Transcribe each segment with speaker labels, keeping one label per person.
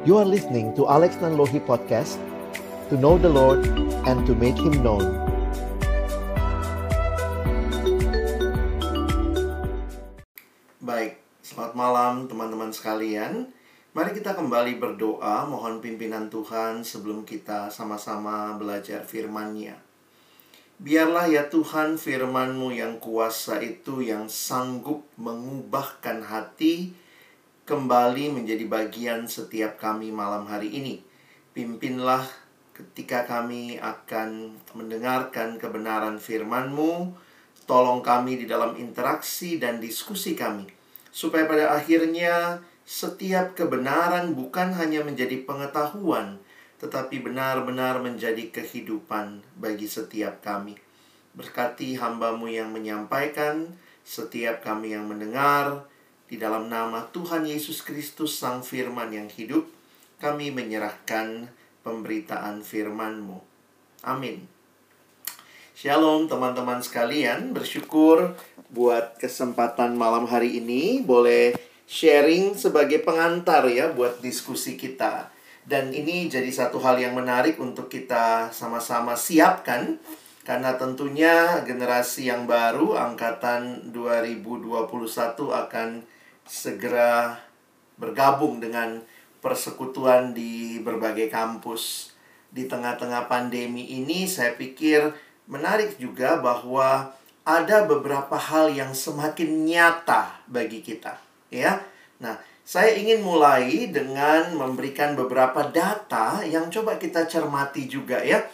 Speaker 1: You are listening to Alex Nanlohi Podcast To know the Lord and to make Him known.
Speaker 2: Baik, selamat malam teman-teman sekalian. Mari kita kembali berdoa Mohon pimpinan Tuhan sebelum kita sama-sama belajar firman-Nya. Biarlah ya Tuhan firman-Mu yang kuasa itu yang sanggup mengubahkan hati kembali menjadi bagian setiap kami malam hari ini. Pimpinlah ketika kami akan mendengarkan kebenaran firman-Mu, tolong kami di dalam interaksi dan diskusi kami, supaya pada akhirnya setiap kebenaran bukan hanya menjadi pengetahuan, tetapi benar-benar menjadi kehidupan bagi setiap kami. Berkati hambamu yang menyampaikan, setiap kami yang mendengar, di dalam nama Tuhan Yesus Kristus Sang Firman yang hidup, kami menyerahkan pemberitaan firman-Mu. Amin. Shalom teman-teman sekalian, bersyukur buat kesempatan malam hari ini boleh sharing sebagai pengantar ya buat diskusi kita. Dan ini jadi satu hal yang menarik untuk kita sama-sama siapkan karena tentunya generasi yang baru angkatan 2021 akan segera bergabung dengan persekutuan di berbagai kampus. Di tengah-tengah pandemi ini saya pikir menarik juga bahwa ada beberapa hal yang semakin nyata bagi kita, ya. Nah, saya ingin mulai dengan memberikan beberapa data yang coba kita cermati juga ya.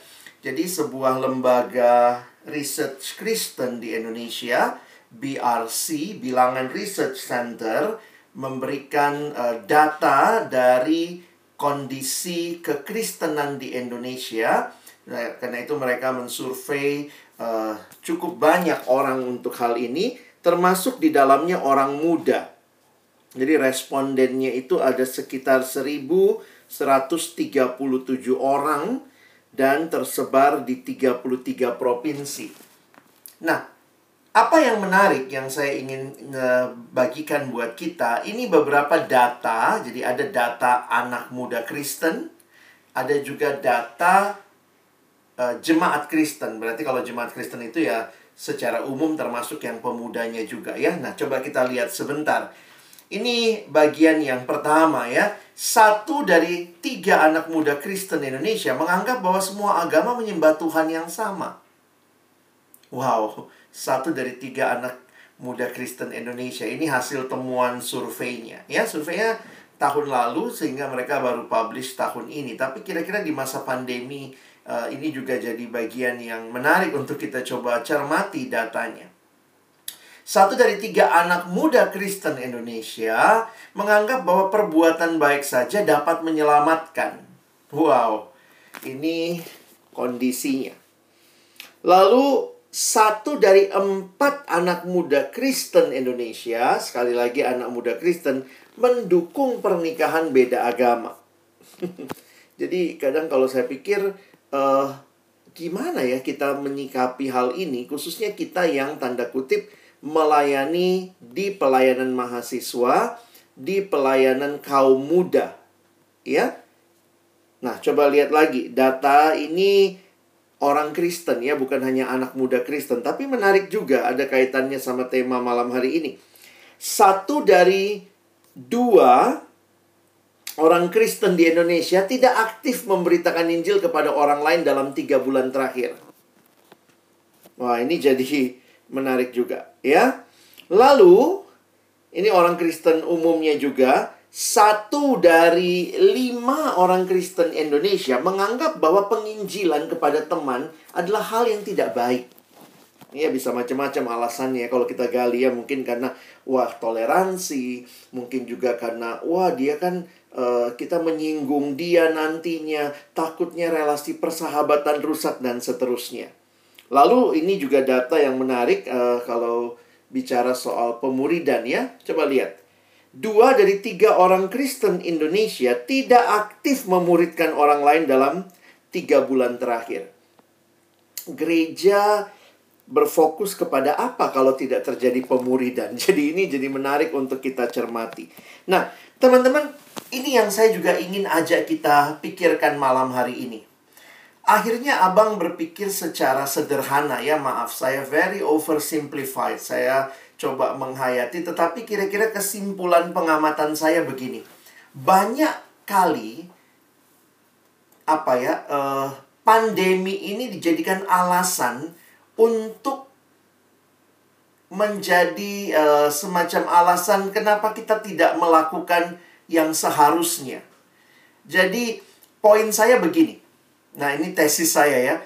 Speaker 2: Jadi sebuah lembaga research Kristen di Indonesia, BRC, Bilangan Research Center, memberikan uh, data dari kondisi kekristenan di Indonesia. Nah, karena itu mereka mensurvei uh, cukup banyak orang untuk hal ini, termasuk di dalamnya orang muda. Jadi respondennya itu ada sekitar 1137 orang dan tersebar di 33 provinsi. Nah, apa yang menarik yang saya ingin uh, bagikan buat kita, ini beberapa data. Jadi ada data anak muda Kristen, ada juga data uh, jemaat Kristen. Berarti kalau jemaat Kristen itu ya secara umum termasuk yang pemudanya juga ya. Nah, coba kita lihat sebentar. Ini bagian yang pertama ya. Satu dari tiga anak muda Kristen Indonesia menganggap bahwa semua agama menyembah Tuhan yang sama. Wow, satu dari tiga anak muda Kristen Indonesia. Ini hasil temuan surveinya. Ya, surveinya tahun lalu sehingga mereka baru publish tahun ini. Tapi kira-kira di masa pandemi uh, ini juga jadi bagian yang menarik untuk kita coba cermati datanya. Satu dari tiga anak muda Kristen Indonesia menganggap bahwa perbuatan baik saja dapat menyelamatkan. Wow, ini kondisinya. Lalu satu dari empat anak muda Kristen Indonesia, sekali lagi anak muda Kristen, mendukung pernikahan beda agama. Jadi kadang kalau saya pikir, uh, gimana ya kita menyikapi hal ini, khususnya kita yang tanda kutip melayani di pelayanan mahasiswa, di pelayanan kaum muda. Ya. Nah, coba lihat lagi data ini orang Kristen ya, bukan hanya anak muda Kristen, tapi menarik juga ada kaitannya sama tema malam hari ini. Satu dari dua orang Kristen di Indonesia tidak aktif memberitakan Injil kepada orang lain dalam tiga bulan terakhir. Wah, ini jadi menarik juga ya. Lalu ini orang Kristen umumnya juga satu dari lima orang Kristen Indonesia menganggap bahwa penginjilan kepada teman adalah hal yang tidak baik. Ya bisa macam-macam alasannya kalau kita gali ya mungkin karena wah toleransi, mungkin juga karena wah dia kan uh, kita menyinggung dia nantinya, takutnya relasi persahabatan rusak dan seterusnya. Lalu ini juga data yang menarik uh, kalau bicara soal pemuridan ya. Coba lihat. Dua dari tiga orang Kristen Indonesia tidak aktif memuridkan orang lain dalam tiga bulan terakhir. Gereja berfokus kepada apa kalau tidak terjadi pemuridan. Jadi ini jadi menarik untuk kita cermati. Nah, teman-teman, ini yang saya juga ingin ajak kita pikirkan malam hari ini. Akhirnya abang berpikir secara sederhana ya maaf saya very oversimplified. Saya coba menghayati tetapi kira-kira kesimpulan pengamatan saya begini. Banyak kali apa ya uh, pandemi ini dijadikan alasan untuk menjadi uh, semacam alasan kenapa kita tidak melakukan yang seharusnya. Jadi poin saya begini. Nah ini tesis saya ya.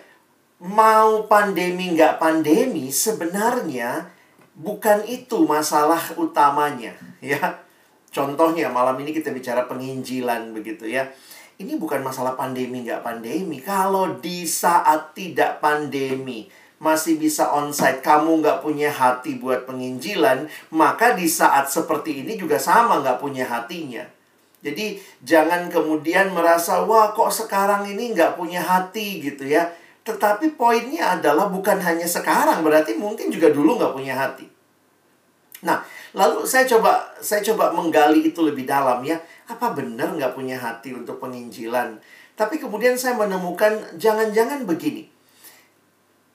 Speaker 2: Mau pandemi nggak pandemi sebenarnya bukan itu masalah utamanya ya. Contohnya malam ini kita bicara penginjilan begitu ya. Ini bukan masalah pandemi nggak pandemi. Kalau di saat tidak pandemi masih bisa onsite, kamu nggak punya hati buat penginjilan, maka di saat seperti ini juga sama nggak punya hatinya. Jadi jangan kemudian merasa, wah kok sekarang ini nggak punya hati gitu ya. Tetapi poinnya adalah bukan hanya sekarang, berarti mungkin juga dulu nggak punya hati. Nah, lalu saya coba saya coba menggali itu lebih dalam ya. Apa benar nggak punya hati untuk penginjilan? Tapi kemudian saya menemukan jangan-jangan begini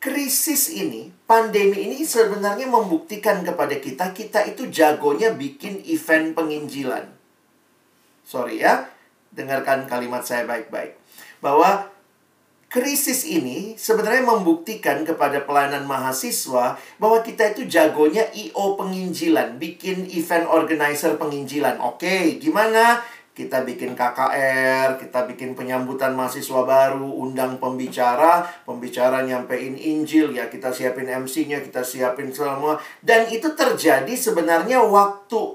Speaker 2: krisis ini, pandemi ini sebenarnya membuktikan kepada kita, kita itu jagonya bikin event penginjilan. Sorry ya, dengarkan kalimat saya baik-baik. Bahwa krisis ini sebenarnya membuktikan kepada pelayanan mahasiswa bahwa kita itu jagonya IO penginjilan, bikin event organizer penginjilan. Oke, gimana? kita bikin KKR, kita bikin penyambutan mahasiswa baru, undang pembicara, pembicara nyampein Injil, ya kita siapin MC-nya, kita siapin semua. Dan itu terjadi sebenarnya waktu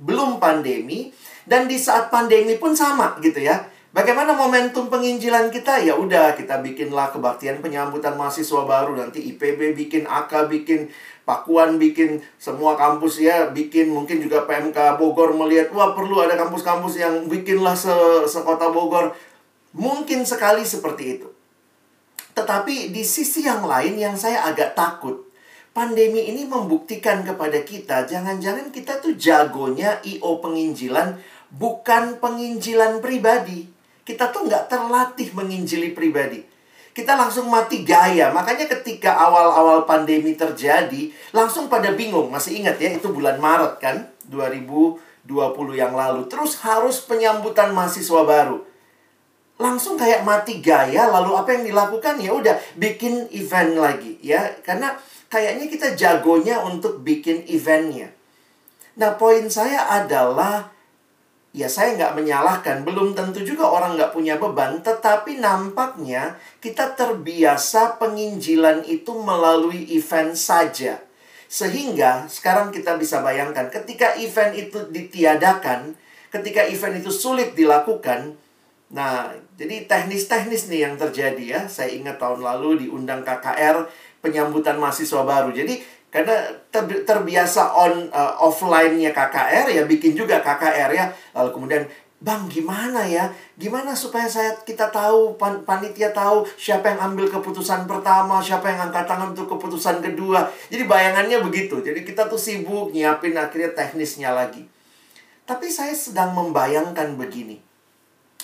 Speaker 2: belum pandemi, dan di saat pandemi pun sama gitu ya. Bagaimana momentum penginjilan kita? Ya udah, kita bikinlah kebaktian penyambutan mahasiswa baru, nanti IPB bikin, AK bikin, Pakuan bikin semua kampus ya bikin. Mungkin juga PMK Bogor melihat wah perlu ada kampus-kampus yang bikinlah se sekota Bogor. Mungkin sekali seperti itu. Tetapi di sisi yang lain yang saya agak takut pandemi ini membuktikan kepada kita jangan-jangan kita tuh jagonya IO penginjilan bukan penginjilan pribadi kita tuh nggak terlatih menginjili pribadi kita langsung mati gaya. Makanya ketika awal-awal pandemi terjadi, langsung pada bingung. Masih ingat ya, itu bulan Maret kan? 2020 yang lalu. Terus harus penyambutan mahasiswa baru. Langsung kayak mati gaya, lalu apa yang dilakukan? Ya udah, bikin event lagi ya. Karena kayaknya kita jagonya untuk bikin eventnya. Nah, poin saya adalah Ya saya nggak menyalahkan, belum tentu juga orang nggak punya beban, tetapi nampaknya kita terbiasa penginjilan itu melalui event saja. Sehingga sekarang kita bisa bayangkan ketika event itu ditiadakan, ketika event itu sulit dilakukan, nah jadi teknis-teknis nih yang terjadi ya. Saya ingat tahun lalu diundang KKR penyambutan mahasiswa baru. Jadi karena ter terbiasa on uh, offline-nya KKR ya bikin juga KKR ya. Lalu kemudian Bang, gimana ya? Gimana supaya saya kita tahu pan, panitia tahu siapa yang ambil keputusan pertama, siapa yang angkat tangan untuk keputusan kedua. Jadi bayangannya begitu. Jadi kita tuh sibuk nyiapin akhirnya teknisnya lagi. Tapi saya sedang membayangkan begini.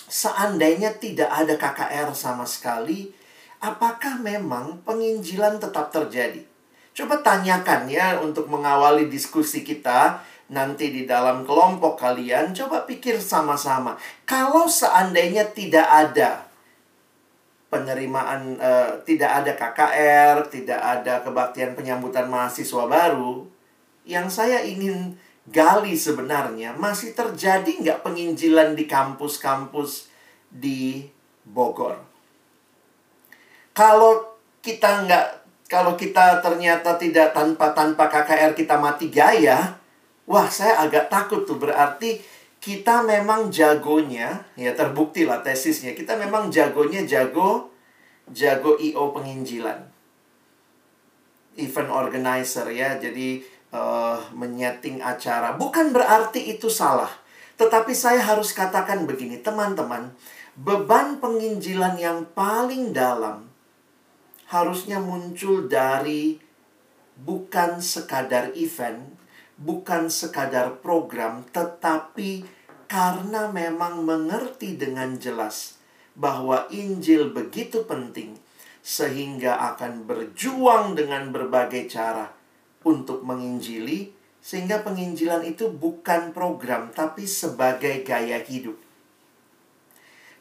Speaker 2: Seandainya tidak ada KKR sama sekali, apakah memang penginjilan tetap terjadi? Coba tanyakan ya untuk mengawali diskusi kita nanti di dalam kelompok kalian. Coba pikir sama-sama. Kalau seandainya tidak ada penerimaan, uh, tidak ada KKR, tidak ada kebaktian penyambutan mahasiswa baru, yang saya ingin gali sebenarnya masih terjadi nggak penginjilan di kampus-kampus di Bogor. Kalau kita nggak kalau kita ternyata tidak tanpa tanpa KKR kita mati gaya, wah saya agak takut tuh berarti kita memang jagonya, ya terbukti lah tesisnya, kita memang jagonya jago jago IO penginjilan. Event organizer ya, jadi uh, menyeting acara. Bukan berarti itu salah. Tetapi saya harus katakan begini, teman-teman, beban penginjilan yang paling dalam harusnya muncul dari bukan sekadar event, bukan sekadar program, tetapi Karena memang mengerti dengan jelas bahwa Injil begitu penting sehingga akan berjuang dengan berbagai cara untuk menginjili sehingga penginjilan itu bukan program tapi sebagai gaya hidup.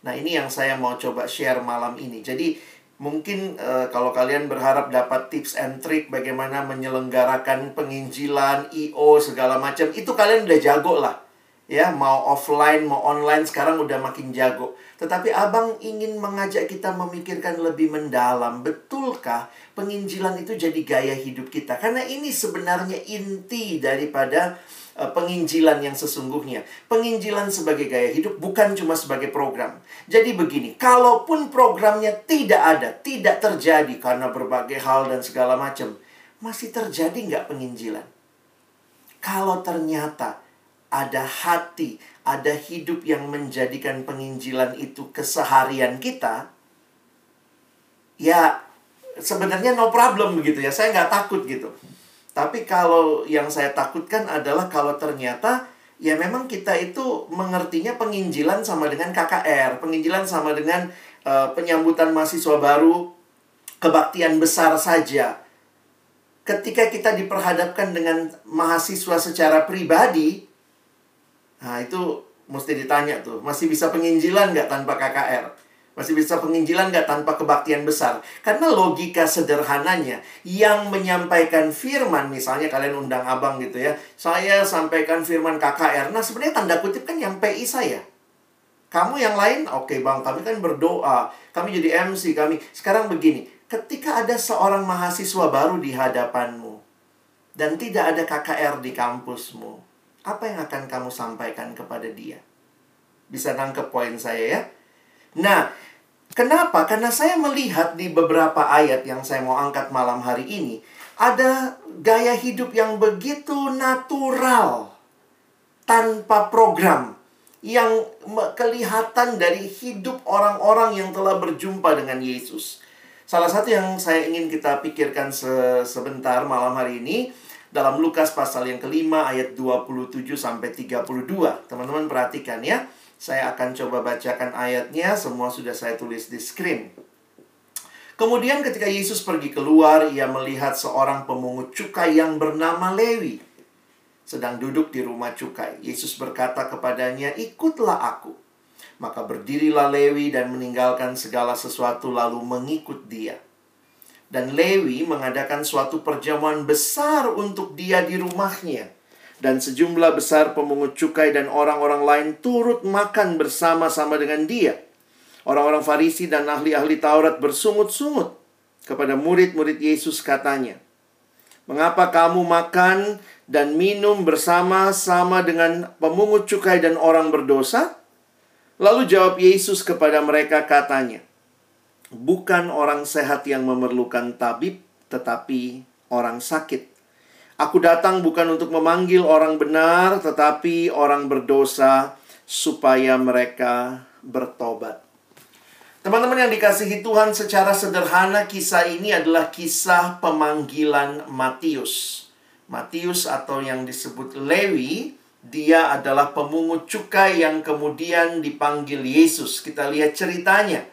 Speaker 2: Nah, ini yang saya mau coba share malam ini. Jadi, mungkin uh, kalau kalian berharap dapat tips and trick bagaimana menyelenggarakan penginjilan, IO segala macam, itu kalian udah jago lah. Ya, mau offline, mau online sekarang udah makin jago. Tetapi Abang ingin mengajak kita memikirkan lebih mendalam, betulkah penginjilan itu jadi gaya hidup kita? Karena ini sebenarnya inti daripada penginjilan yang sesungguhnya. Penginjilan sebagai gaya hidup bukan cuma sebagai program. Jadi begini, kalaupun programnya tidak ada, tidak terjadi karena berbagai hal dan segala macam, masih terjadi nggak penginjilan? Kalau ternyata ada hati, ada hidup yang menjadikan penginjilan itu keseharian kita, ya sebenarnya no problem begitu ya. Saya nggak takut gitu. Tapi kalau yang saya takutkan adalah kalau ternyata ya memang kita itu mengertinya penginjilan sama dengan KKR, penginjilan sama dengan uh, penyambutan mahasiswa baru, kebaktian besar saja. Ketika kita diperhadapkan dengan mahasiswa secara pribadi, nah itu mesti ditanya tuh, masih bisa penginjilan nggak tanpa KKR? Masih bisa penginjilan nggak tanpa kebaktian besar? Karena logika sederhananya, yang menyampaikan firman, misalnya kalian undang abang gitu ya, saya sampaikan firman KKR. Nah sebenarnya tanda kutip kan yang PI saya. Kamu yang lain, oke bang, kami kan berdoa, kami jadi MC, kami. Sekarang begini, ketika ada seorang mahasiswa baru di hadapanmu, dan tidak ada KKR di kampusmu, apa yang akan kamu sampaikan kepada dia? Bisa nangkep poin saya ya? Nah, kenapa? Karena saya melihat di beberapa ayat yang saya mau angkat malam hari ini, ada gaya hidup yang begitu natural tanpa program yang kelihatan dari hidup orang-orang yang telah berjumpa dengan Yesus. Salah satu yang saya ingin kita pikirkan se sebentar malam hari ini dalam Lukas pasal yang kelima ayat 27 sampai 32. Teman-teman perhatikan ya. Saya akan coba bacakan ayatnya, semua sudah saya tulis di screen. Kemudian ketika Yesus pergi keluar, ia melihat seorang pemungut cukai yang bernama Lewi. Sedang duduk di rumah cukai. Yesus berkata kepadanya, ikutlah aku. Maka berdirilah Lewi dan meninggalkan segala sesuatu lalu mengikut dia. Dan Lewi mengadakan suatu perjamuan besar untuk dia di rumahnya dan sejumlah besar pemungut cukai dan orang-orang lain turut makan bersama-sama dengan dia. Orang-orang Farisi dan ahli-ahli Taurat bersungut-sungut kepada murid-murid Yesus katanya, "Mengapa kamu makan dan minum bersama-sama dengan pemungut cukai dan orang berdosa?" Lalu jawab Yesus kepada mereka katanya, "Bukan orang sehat yang memerlukan tabib, tetapi orang sakit." Aku datang bukan untuk memanggil orang benar, tetapi orang berdosa, supaya mereka bertobat. Teman-teman yang dikasihi Tuhan, secara sederhana kisah ini adalah kisah pemanggilan Matius. Matius atau yang disebut Lewi, dia adalah pemungut cukai yang kemudian dipanggil Yesus. Kita lihat ceritanya.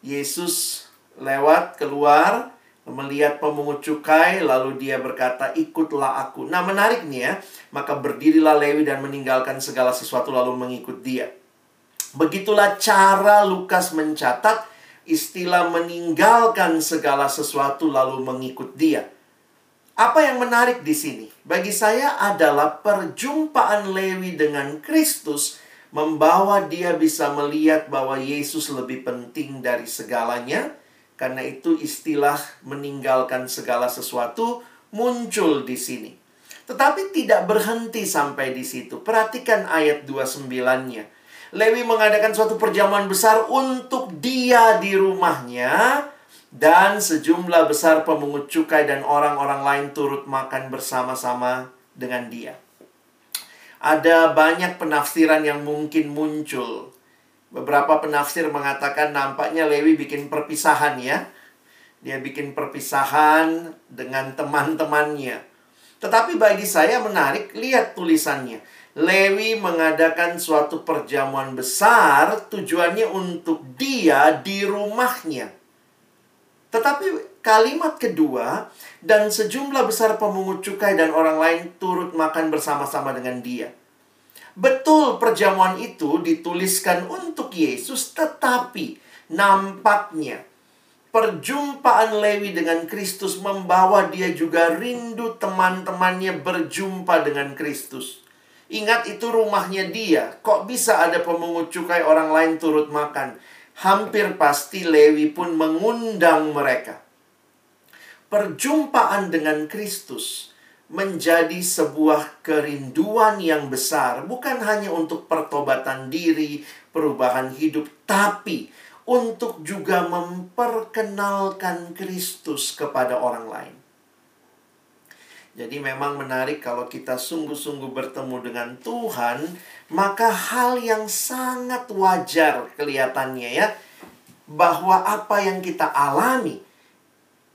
Speaker 2: Yesus lewat keluar, melihat pemungut cukai lalu dia berkata ikutlah aku. Nah menarik nih ya. Maka berdirilah Lewi dan meninggalkan segala sesuatu lalu mengikut dia. Begitulah cara Lukas mencatat istilah meninggalkan segala sesuatu lalu mengikut dia. Apa yang menarik di sini? Bagi saya adalah perjumpaan Lewi dengan Kristus membawa dia bisa melihat bahwa Yesus lebih penting dari segalanya karena itu istilah meninggalkan segala sesuatu muncul di sini. Tetapi tidak berhenti sampai di situ. Perhatikan ayat 29-nya. Lewi mengadakan suatu perjamuan besar untuk dia di rumahnya dan sejumlah besar pemungut cukai dan orang-orang lain turut makan bersama-sama dengan dia. Ada banyak penafsiran yang mungkin muncul Beberapa penafsir mengatakan nampaknya Lewi bikin perpisahan ya. Dia bikin perpisahan dengan teman-temannya. Tetapi bagi saya menarik, lihat tulisannya. Lewi mengadakan suatu perjamuan besar tujuannya untuk dia di rumahnya. Tetapi kalimat kedua, dan sejumlah besar pemungut cukai dan orang lain turut makan bersama-sama dengan dia. Betul perjamuan itu dituliskan untuk Yesus, tetapi nampaknya perjumpaan Lewi dengan Kristus membawa dia juga rindu teman-temannya berjumpa dengan Kristus. Ingat itu rumahnya dia. Kok bisa ada pemungut cukai orang lain turut makan? Hampir pasti Lewi pun mengundang mereka. Perjumpaan dengan Kristus menjadi sebuah kerinduan yang besar, bukan hanya untuk pertobatan diri, perubahan hidup, tapi untuk juga memperkenalkan Kristus kepada orang lain. Jadi memang menarik kalau kita sungguh-sungguh bertemu dengan Tuhan, maka hal yang sangat wajar kelihatannya ya, bahwa apa yang kita alami,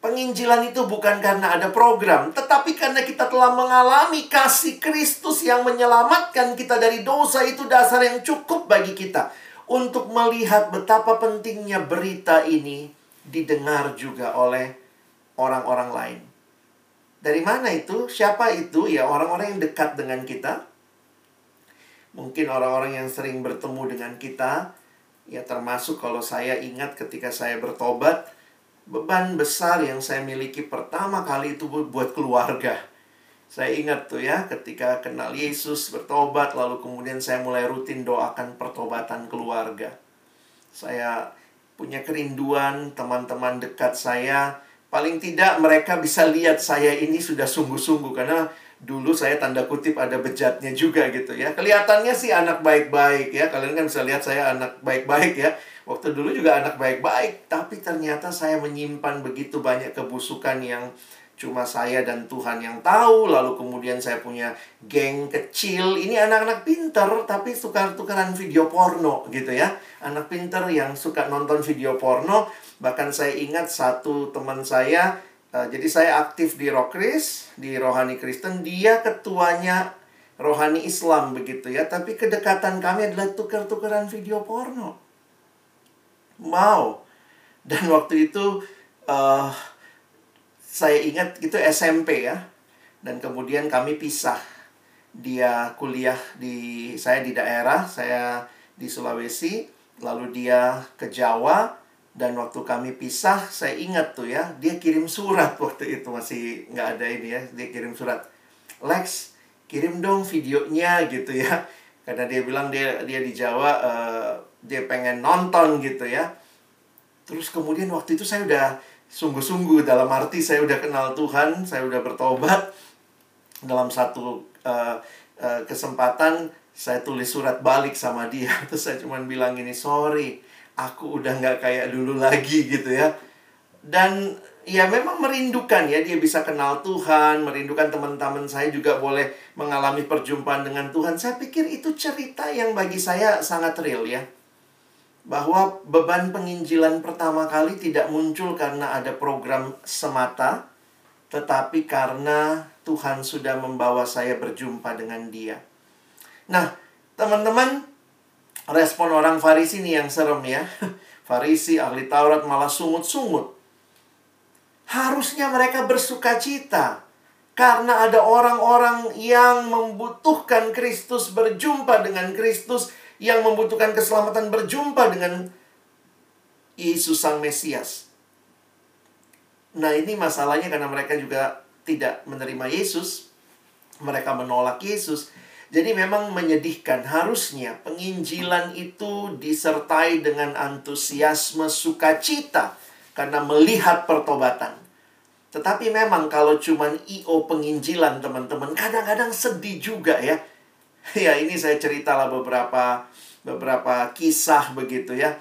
Speaker 2: penginjilan itu bukan karena ada program, tetapi karena kita telah mengalami kasih Kristus yang menyelamatkan kita dari dosa itu dasar yang cukup bagi kita untuk melihat betapa pentingnya berita ini didengar juga oleh orang-orang lain. Dari mana itu? Siapa itu? Ya orang-orang yang dekat dengan kita. Mungkin orang-orang yang sering bertemu dengan kita. Ya termasuk kalau saya ingat ketika saya bertobat. Beban besar yang saya miliki pertama kali itu buat keluarga. Saya ingat tuh ya ketika kenal Yesus bertobat. Lalu kemudian saya mulai rutin doakan pertobatan keluarga. Saya punya kerinduan teman-teman dekat saya Paling tidak mereka bisa lihat saya ini sudah sungguh-sungguh karena dulu saya tanda kutip ada bejatnya juga gitu ya. Kelihatannya sih anak baik-baik ya. Kalian kan bisa lihat saya anak baik-baik ya. Waktu dulu juga anak baik-baik, tapi ternyata saya menyimpan begitu banyak kebusukan yang cuma saya dan Tuhan yang tahu. Lalu kemudian saya punya geng kecil. Ini anak-anak pinter tapi suka tukaran video porno gitu ya. Anak pinter yang suka nonton video porno Bahkan saya ingat satu teman saya, uh, jadi saya aktif di Rokris, di Rohani Kristen, dia ketuanya Rohani Islam begitu ya, tapi kedekatan kami adalah tukar-tukaran video porno. Wow. Dan waktu itu uh, saya ingat itu SMP ya. Dan kemudian kami pisah. Dia kuliah di saya di daerah, saya di Sulawesi, lalu dia ke Jawa, dan waktu kami pisah, saya ingat tuh ya, dia kirim surat waktu itu masih nggak ada ini ya, dia kirim surat. Lex, kirim dong videonya gitu ya, karena dia bilang dia dia di Jawa, uh, dia pengen nonton gitu ya. Terus kemudian waktu itu saya udah sungguh-sungguh dalam arti saya udah kenal Tuhan, saya udah bertobat. Dalam satu uh, uh, kesempatan saya tulis surat balik sama dia, terus saya cuma bilang gini, sorry aku udah nggak kayak dulu lagi gitu ya. Dan ya memang merindukan ya dia bisa kenal Tuhan, merindukan teman-teman saya juga boleh mengalami perjumpaan dengan Tuhan. Saya pikir itu cerita yang bagi saya sangat real ya. Bahwa beban penginjilan pertama kali tidak muncul karena ada program semata, tetapi karena Tuhan sudah membawa saya berjumpa dengan Dia. Nah, teman-teman, respon orang Farisi ini yang serem ya. Farisi, ahli Taurat malah sungut-sungut. Harusnya mereka bersuka cita. Karena ada orang-orang yang membutuhkan Kristus berjumpa dengan Kristus. Yang membutuhkan keselamatan berjumpa dengan Yesus Sang Mesias. Nah ini masalahnya karena mereka juga tidak menerima Yesus. Mereka menolak Yesus. Jadi memang menyedihkan. Harusnya penginjilan itu disertai dengan antusiasme sukacita karena melihat pertobatan. Tetapi memang kalau cuman IO penginjilan teman-teman kadang-kadang sedih juga ya. Ya ini saya ceritalah beberapa beberapa kisah begitu ya.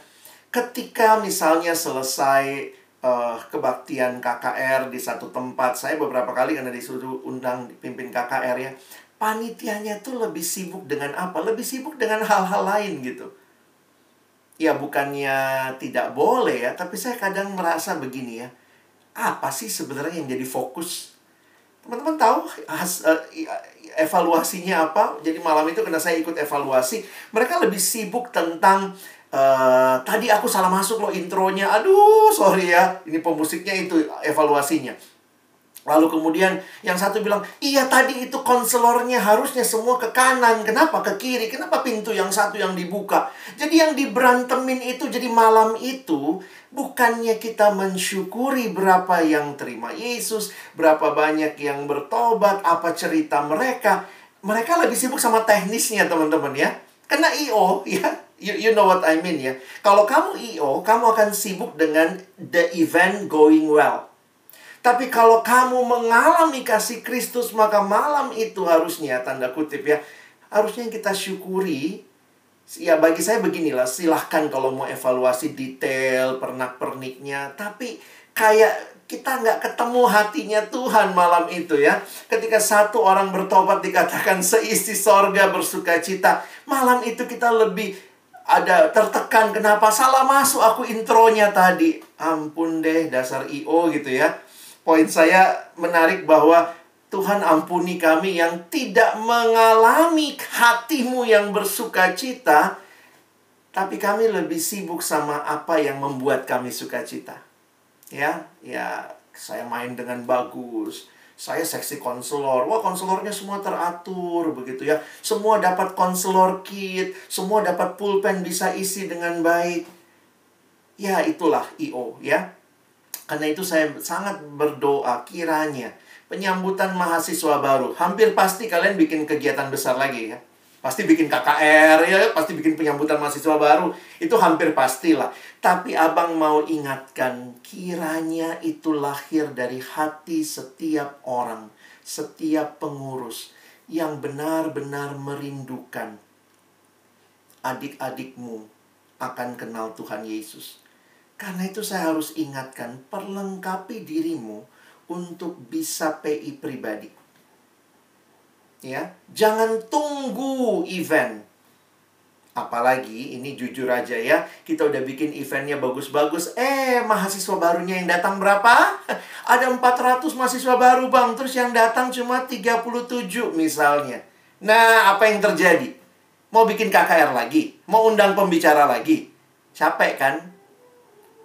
Speaker 2: Ketika misalnya selesai uh, kebaktian KKR di satu tempat, saya beberapa kali karena disuruh undang pimpin KKR ya panitianya tuh lebih sibuk dengan apa? Lebih sibuk dengan hal-hal lain gitu. Ya bukannya tidak boleh ya, tapi saya kadang merasa begini ya. Apa sih sebenarnya yang jadi fokus? Teman-teman tahu has, uh, evaluasinya apa. Jadi malam itu karena saya ikut evaluasi, mereka lebih sibuk tentang Uh, tadi aku salah masuk loh intronya. Aduh, sorry ya. Ini pemusiknya itu evaluasinya. Lalu kemudian yang satu bilang, iya tadi itu konselornya harusnya semua ke kanan. Kenapa ke kiri? Kenapa pintu yang satu yang dibuka? Jadi yang diberantemin itu, jadi malam itu bukannya kita mensyukuri berapa yang terima Yesus, berapa banyak yang bertobat, apa cerita mereka. Mereka lebih sibuk sama teknisnya teman-teman ya. Karena IO ya, you, you know what I mean ya. Kalau kamu IO, kamu akan sibuk dengan the event going well tapi kalau kamu mengalami kasih Kristus, maka malam itu harusnya, tanda kutip ya, harusnya kita syukuri. Ya bagi saya beginilah, silahkan kalau mau evaluasi detail, pernak-perniknya. Tapi kayak kita nggak ketemu hatinya Tuhan malam itu ya. Ketika satu orang bertobat dikatakan seisi sorga bersuka cita. Malam itu kita lebih ada tertekan. Kenapa salah masuk aku intronya tadi. Ampun deh dasar IO gitu ya poin saya menarik bahwa Tuhan ampuni kami yang tidak mengalami hatimu yang bersuka cita, tapi kami lebih sibuk sama apa yang membuat kami sukacita. Ya, ya, saya main dengan bagus. Saya seksi konselor. Wah, konselornya semua teratur begitu ya. Semua dapat konselor kit, semua dapat pulpen bisa isi dengan baik. Ya, itulah IO ya. Karena itu saya sangat berdoa kiranya penyambutan mahasiswa baru. Hampir pasti kalian bikin kegiatan besar lagi ya. Pasti bikin KKR ya, pasti bikin penyambutan mahasiswa baru. Itu hampir pastilah. Tapi abang mau ingatkan, kiranya itu lahir dari hati setiap orang, setiap pengurus yang benar-benar merindukan adik-adikmu akan kenal Tuhan Yesus. Karena itu saya harus ingatkan, perlengkapi dirimu untuk bisa PI pribadi. Ya, jangan tunggu event. Apalagi ini jujur aja ya, kita udah bikin eventnya bagus-bagus. Eh, mahasiswa barunya yang datang berapa? Ada 400 mahasiswa baru bang, terus yang datang cuma 37 misalnya. Nah, apa yang terjadi? Mau bikin KKR lagi? Mau undang pembicara lagi? Capek kan?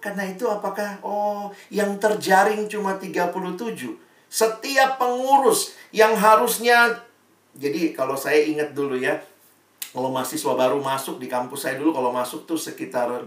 Speaker 2: Karena itu apakah oh yang terjaring cuma 37? Setiap pengurus yang harusnya jadi kalau saya ingat dulu ya kalau mahasiswa baru masuk di kampus saya dulu kalau masuk tuh sekitar 200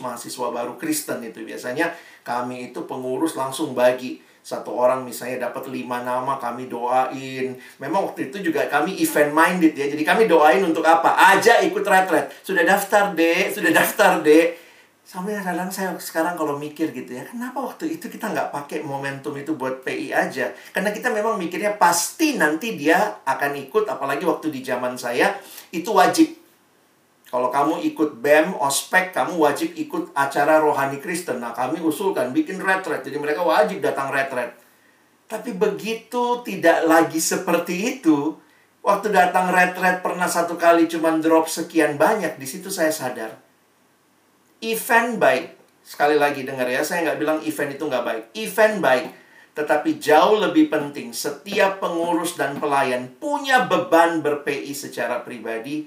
Speaker 2: mahasiswa baru Kristen itu. Biasanya kami itu pengurus langsung bagi. Satu orang misalnya dapat lima nama kami doain. Memang waktu itu juga kami event minded ya. Jadi kami doain untuk apa? Aja ikut retret. Sudah daftar deh sudah daftar deh Sampai kadang saya sekarang kalau mikir gitu ya, kenapa waktu itu kita nggak pakai momentum itu buat PI aja? Karena kita memang mikirnya pasti nanti dia akan ikut, apalagi waktu di zaman saya, itu wajib. Kalau kamu ikut BEM, ospek, kamu wajib ikut acara rohani Kristen. Nah, kami usulkan bikin retret, jadi mereka wajib datang retret. Tapi begitu tidak lagi seperti itu, waktu datang retret pernah satu kali cuman drop sekian banyak, di situ saya sadar Event baik. Sekali lagi dengar ya, saya nggak bilang event itu nggak baik. Event baik. Tetapi jauh lebih penting, setiap pengurus dan pelayan punya beban ber-PI secara pribadi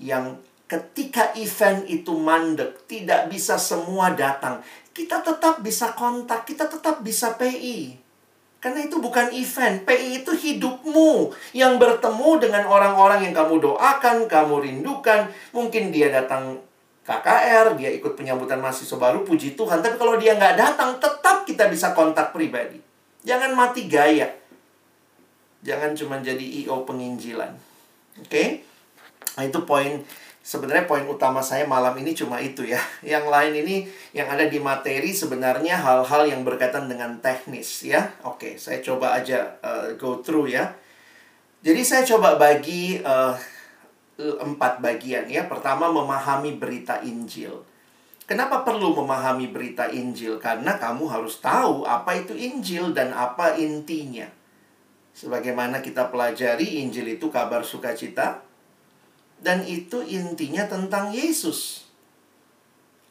Speaker 2: yang ketika event itu mandek, tidak bisa semua datang. Kita tetap bisa kontak, kita tetap bisa PI. Karena itu bukan event, PI itu hidupmu yang bertemu dengan orang-orang yang kamu doakan, kamu rindukan. Mungkin dia datang KKR, dia ikut penyambutan mahasiswa baru, puji Tuhan. Tapi kalau dia nggak datang, tetap kita bisa kontak pribadi. Jangan mati gaya. Jangan cuma jadi IO penginjilan. Oke? Okay? Nah, itu poin sebenarnya poin utama saya malam ini cuma itu ya. Yang lain ini yang ada di materi sebenarnya hal-hal yang berkaitan dengan teknis ya. Oke, saya coba aja uh, go through ya. Jadi saya coba bagi uh, empat bagian ya. Pertama memahami berita Injil. Kenapa perlu memahami berita Injil? Karena kamu harus tahu apa itu Injil dan apa intinya. Sebagaimana kita pelajari Injil itu kabar sukacita dan itu intinya tentang Yesus.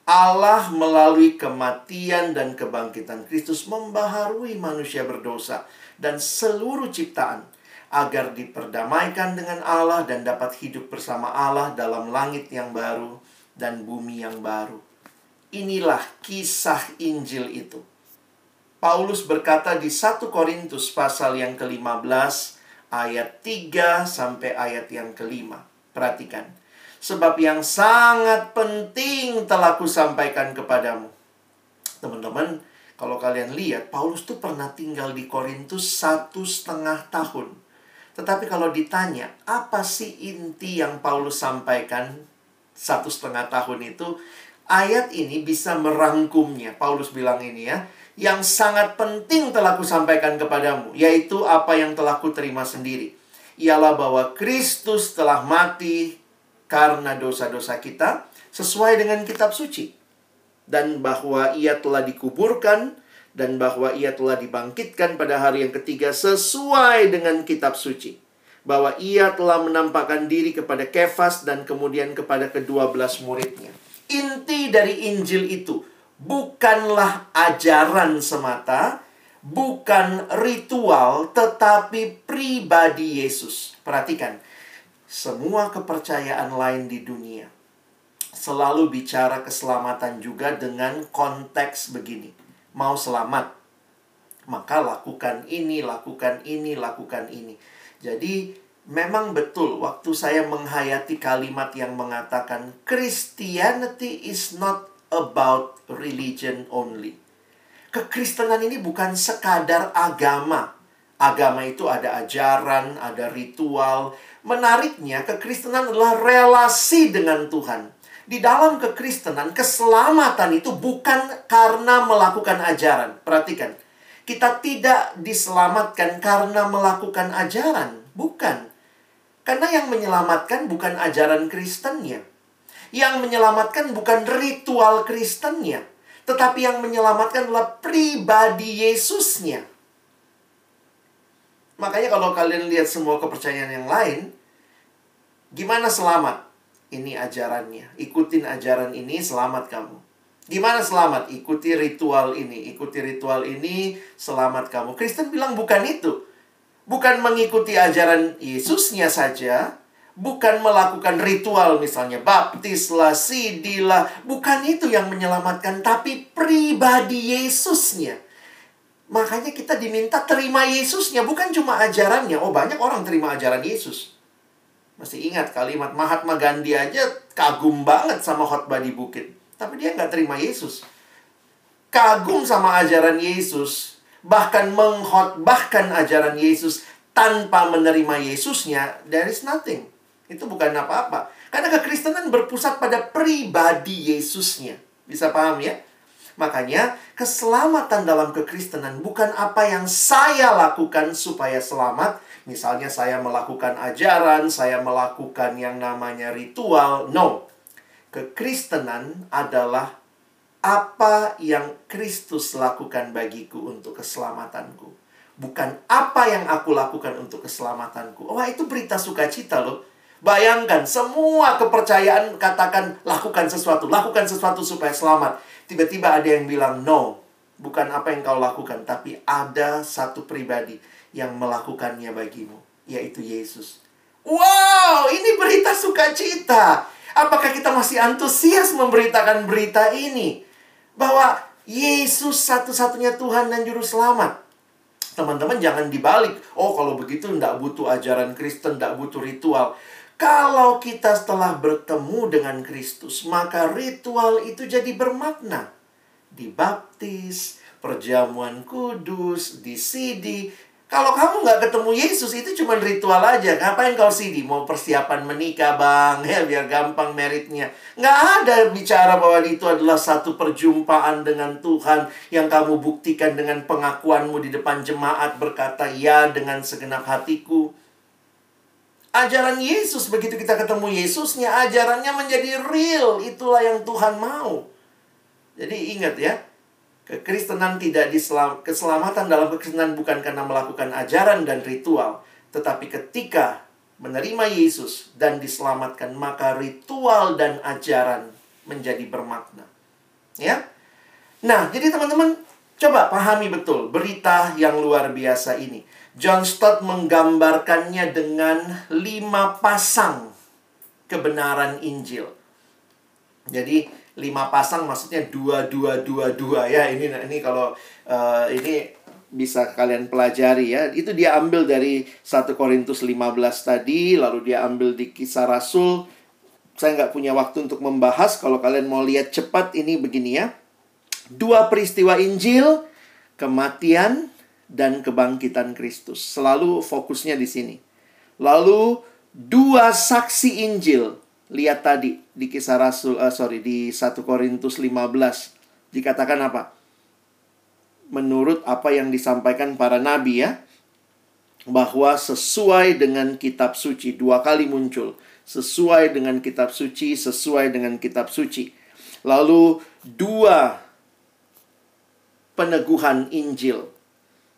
Speaker 2: Allah melalui kematian dan kebangkitan Kristus membaharui manusia berdosa dan seluruh ciptaan agar diperdamaikan dengan Allah dan dapat hidup bersama Allah dalam langit yang baru dan bumi yang baru. Inilah kisah Injil itu. Paulus berkata di 1 Korintus pasal yang ke-15 ayat 3 sampai ayat yang kelima. Perhatikan. Sebab yang sangat penting telah kusampaikan kepadamu. Teman-teman, kalau kalian lihat, Paulus tuh pernah tinggal di Korintus satu setengah tahun. Tetapi kalau ditanya, apa sih inti yang Paulus sampaikan satu setengah tahun itu? Ayat ini bisa merangkumnya. Paulus bilang ini ya. Yang sangat penting telah kusampaikan kepadamu. Yaitu apa yang telah kuterima sendiri. Ialah bahwa Kristus telah mati karena dosa-dosa kita. Sesuai dengan kitab suci. Dan bahwa ia telah dikuburkan dan bahwa ia telah dibangkitkan pada hari yang ketiga sesuai dengan kitab suci. Bahwa ia telah menampakkan diri kepada Kefas dan kemudian kepada kedua belas muridnya. Inti dari Injil itu bukanlah ajaran semata, bukan ritual, tetapi pribadi Yesus. Perhatikan, semua kepercayaan lain di dunia selalu bicara keselamatan juga dengan konteks begini mau selamat, maka lakukan ini, lakukan ini, lakukan ini. Jadi, memang betul waktu saya menghayati kalimat yang mengatakan Christianity is not about religion only. Kekristenan ini bukan sekadar agama. Agama itu ada ajaran, ada ritual. Menariknya, kekristenan adalah relasi dengan Tuhan di dalam kekristenan, keselamatan itu bukan karena melakukan ajaran. Perhatikan, kita tidak diselamatkan karena melakukan ajaran, bukan. Karena yang menyelamatkan bukan ajaran Kristennya. Yang menyelamatkan bukan ritual Kristennya. Tetapi yang menyelamatkan adalah pribadi Yesusnya. Makanya kalau kalian lihat semua kepercayaan yang lain, gimana selamat? Ini ajarannya. Ikutin ajaran ini, selamat kamu. Gimana selamat? Ikuti ritual ini. Ikuti ritual ini, selamat kamu. Kristen bilang bukan itu. Bukan mengikuti ajaran Yesusnya saja. Bukan melakukan ritual misalnya. Baptislah, sidilah. Bukan itu yang menyelamatkan. Tapi pribadi Yesusnya. Makanya kita diminta terima Yesusnya. Bukan cuma ajarannya. Oh banyak orang terima ajaran Yesus. Masih ingat kalimat Mahatma Gandhi aja kagum banget sama khotbah di bukit. Tapi dia nggak terima Yesus. Kagum sama ajaran Yesus. Bahkan menghotbahkan ajaran Yesus tanpa menerima Yesusnya, there is nothing. Itu bukan apa-apa. Karena kekristenan berpusat pada pribadi Yesusnya. Bisa paham ya? Makanya, keselamatan dalam kekristenan bukan apa yang saya lakukan supaya selamat, Misalnya saya melakukan ajaran, saya melakukan yang namanya ritual. No. Kekristenan adalah apa yang Kristus lakukan bagiku untuk keselamatanku. Bukan apa yang aku lakukan untuk keselamatanku. Wah, itu berita sukacita loh. Bayangkan, semua kepercayaan katakan lakukan sesuatu, lakukan sesuatu supaya selamat. Tiba-tiba ada yang bilang, no, bukan apa yang kau lakukan, tapi ada satu pribadi yang melakukannya bagimu, yaitu Yesus. Wow, ini berita sukacita. Apakah kita masih antusias memberitakan berita ini? Bahwa Yesus satu-satunya Tuhan dan Juru Selamat. Teman-teman jangan dibalik. Oh, kalau begitu tidak butuh ajaran Kristen, tidak butuh ritual. Kalau kita setelah bertemu dengan Kristus, maka ritual itu jadi bermakna. Dibaptis, perjamuan kudus, disidi, kalau kamu nggak ketemu Yesus itu cuma ritual aja. Ngapain kau sidi? Mau persiapan menikah bang, ya biar gampang meritnya. Nggak ada bicara bahwa itu adalah satu perjumpaan dengan Tuhan yang kamu buktikan dengan pengakuanmu di depan jemaat berkata ya dengan segenap hatiku. Ajaran Yesus begitu kita ketemu Yesusnya, ajarannya menjadi real. Itulah yang Tuhan mau. Jadi ingat ya, Kekristenan tidak diselam, keselamatan dalam kekristenan bukan karena melakukan ajaran dan ritual, tetapi ketika menerima Yesus dan diselamatkan, maka ritual dan ajaran menjadi bermakna. Ya. Nah, jadi teman-teman coba pahami betul berita yang luar biasa ini. John Stott menggambarkannya dengan lima pasang kebenaran Injil. Jadi lima pasang maksudnya dua dua dua dua ya ini ini kalau uh, ini bisa kalian pelajari ya itu dia ambil dari 1 Korintus 15 tadi lalu dia ambil di kisah Rasul saya nggak punya waktu untuk membahas kalau kalian mau lihat cepat ini begini ya dua peristiwa Injil kematian dan kebangkitan Kristus. Selalu fokusnya di sini. Lalu dua saksi Injil. Lihat tadi di kisah Rasul uh, sorry di 1 Korintus 15 dikatakan apa? Menurut apa yang disampaikan para nabi ya bahwa sesuai dengan kitab suci dua kali muncul sesuai dengan kitab suci sesuai dengan kitab suci. Lalu dua peneguhan Injil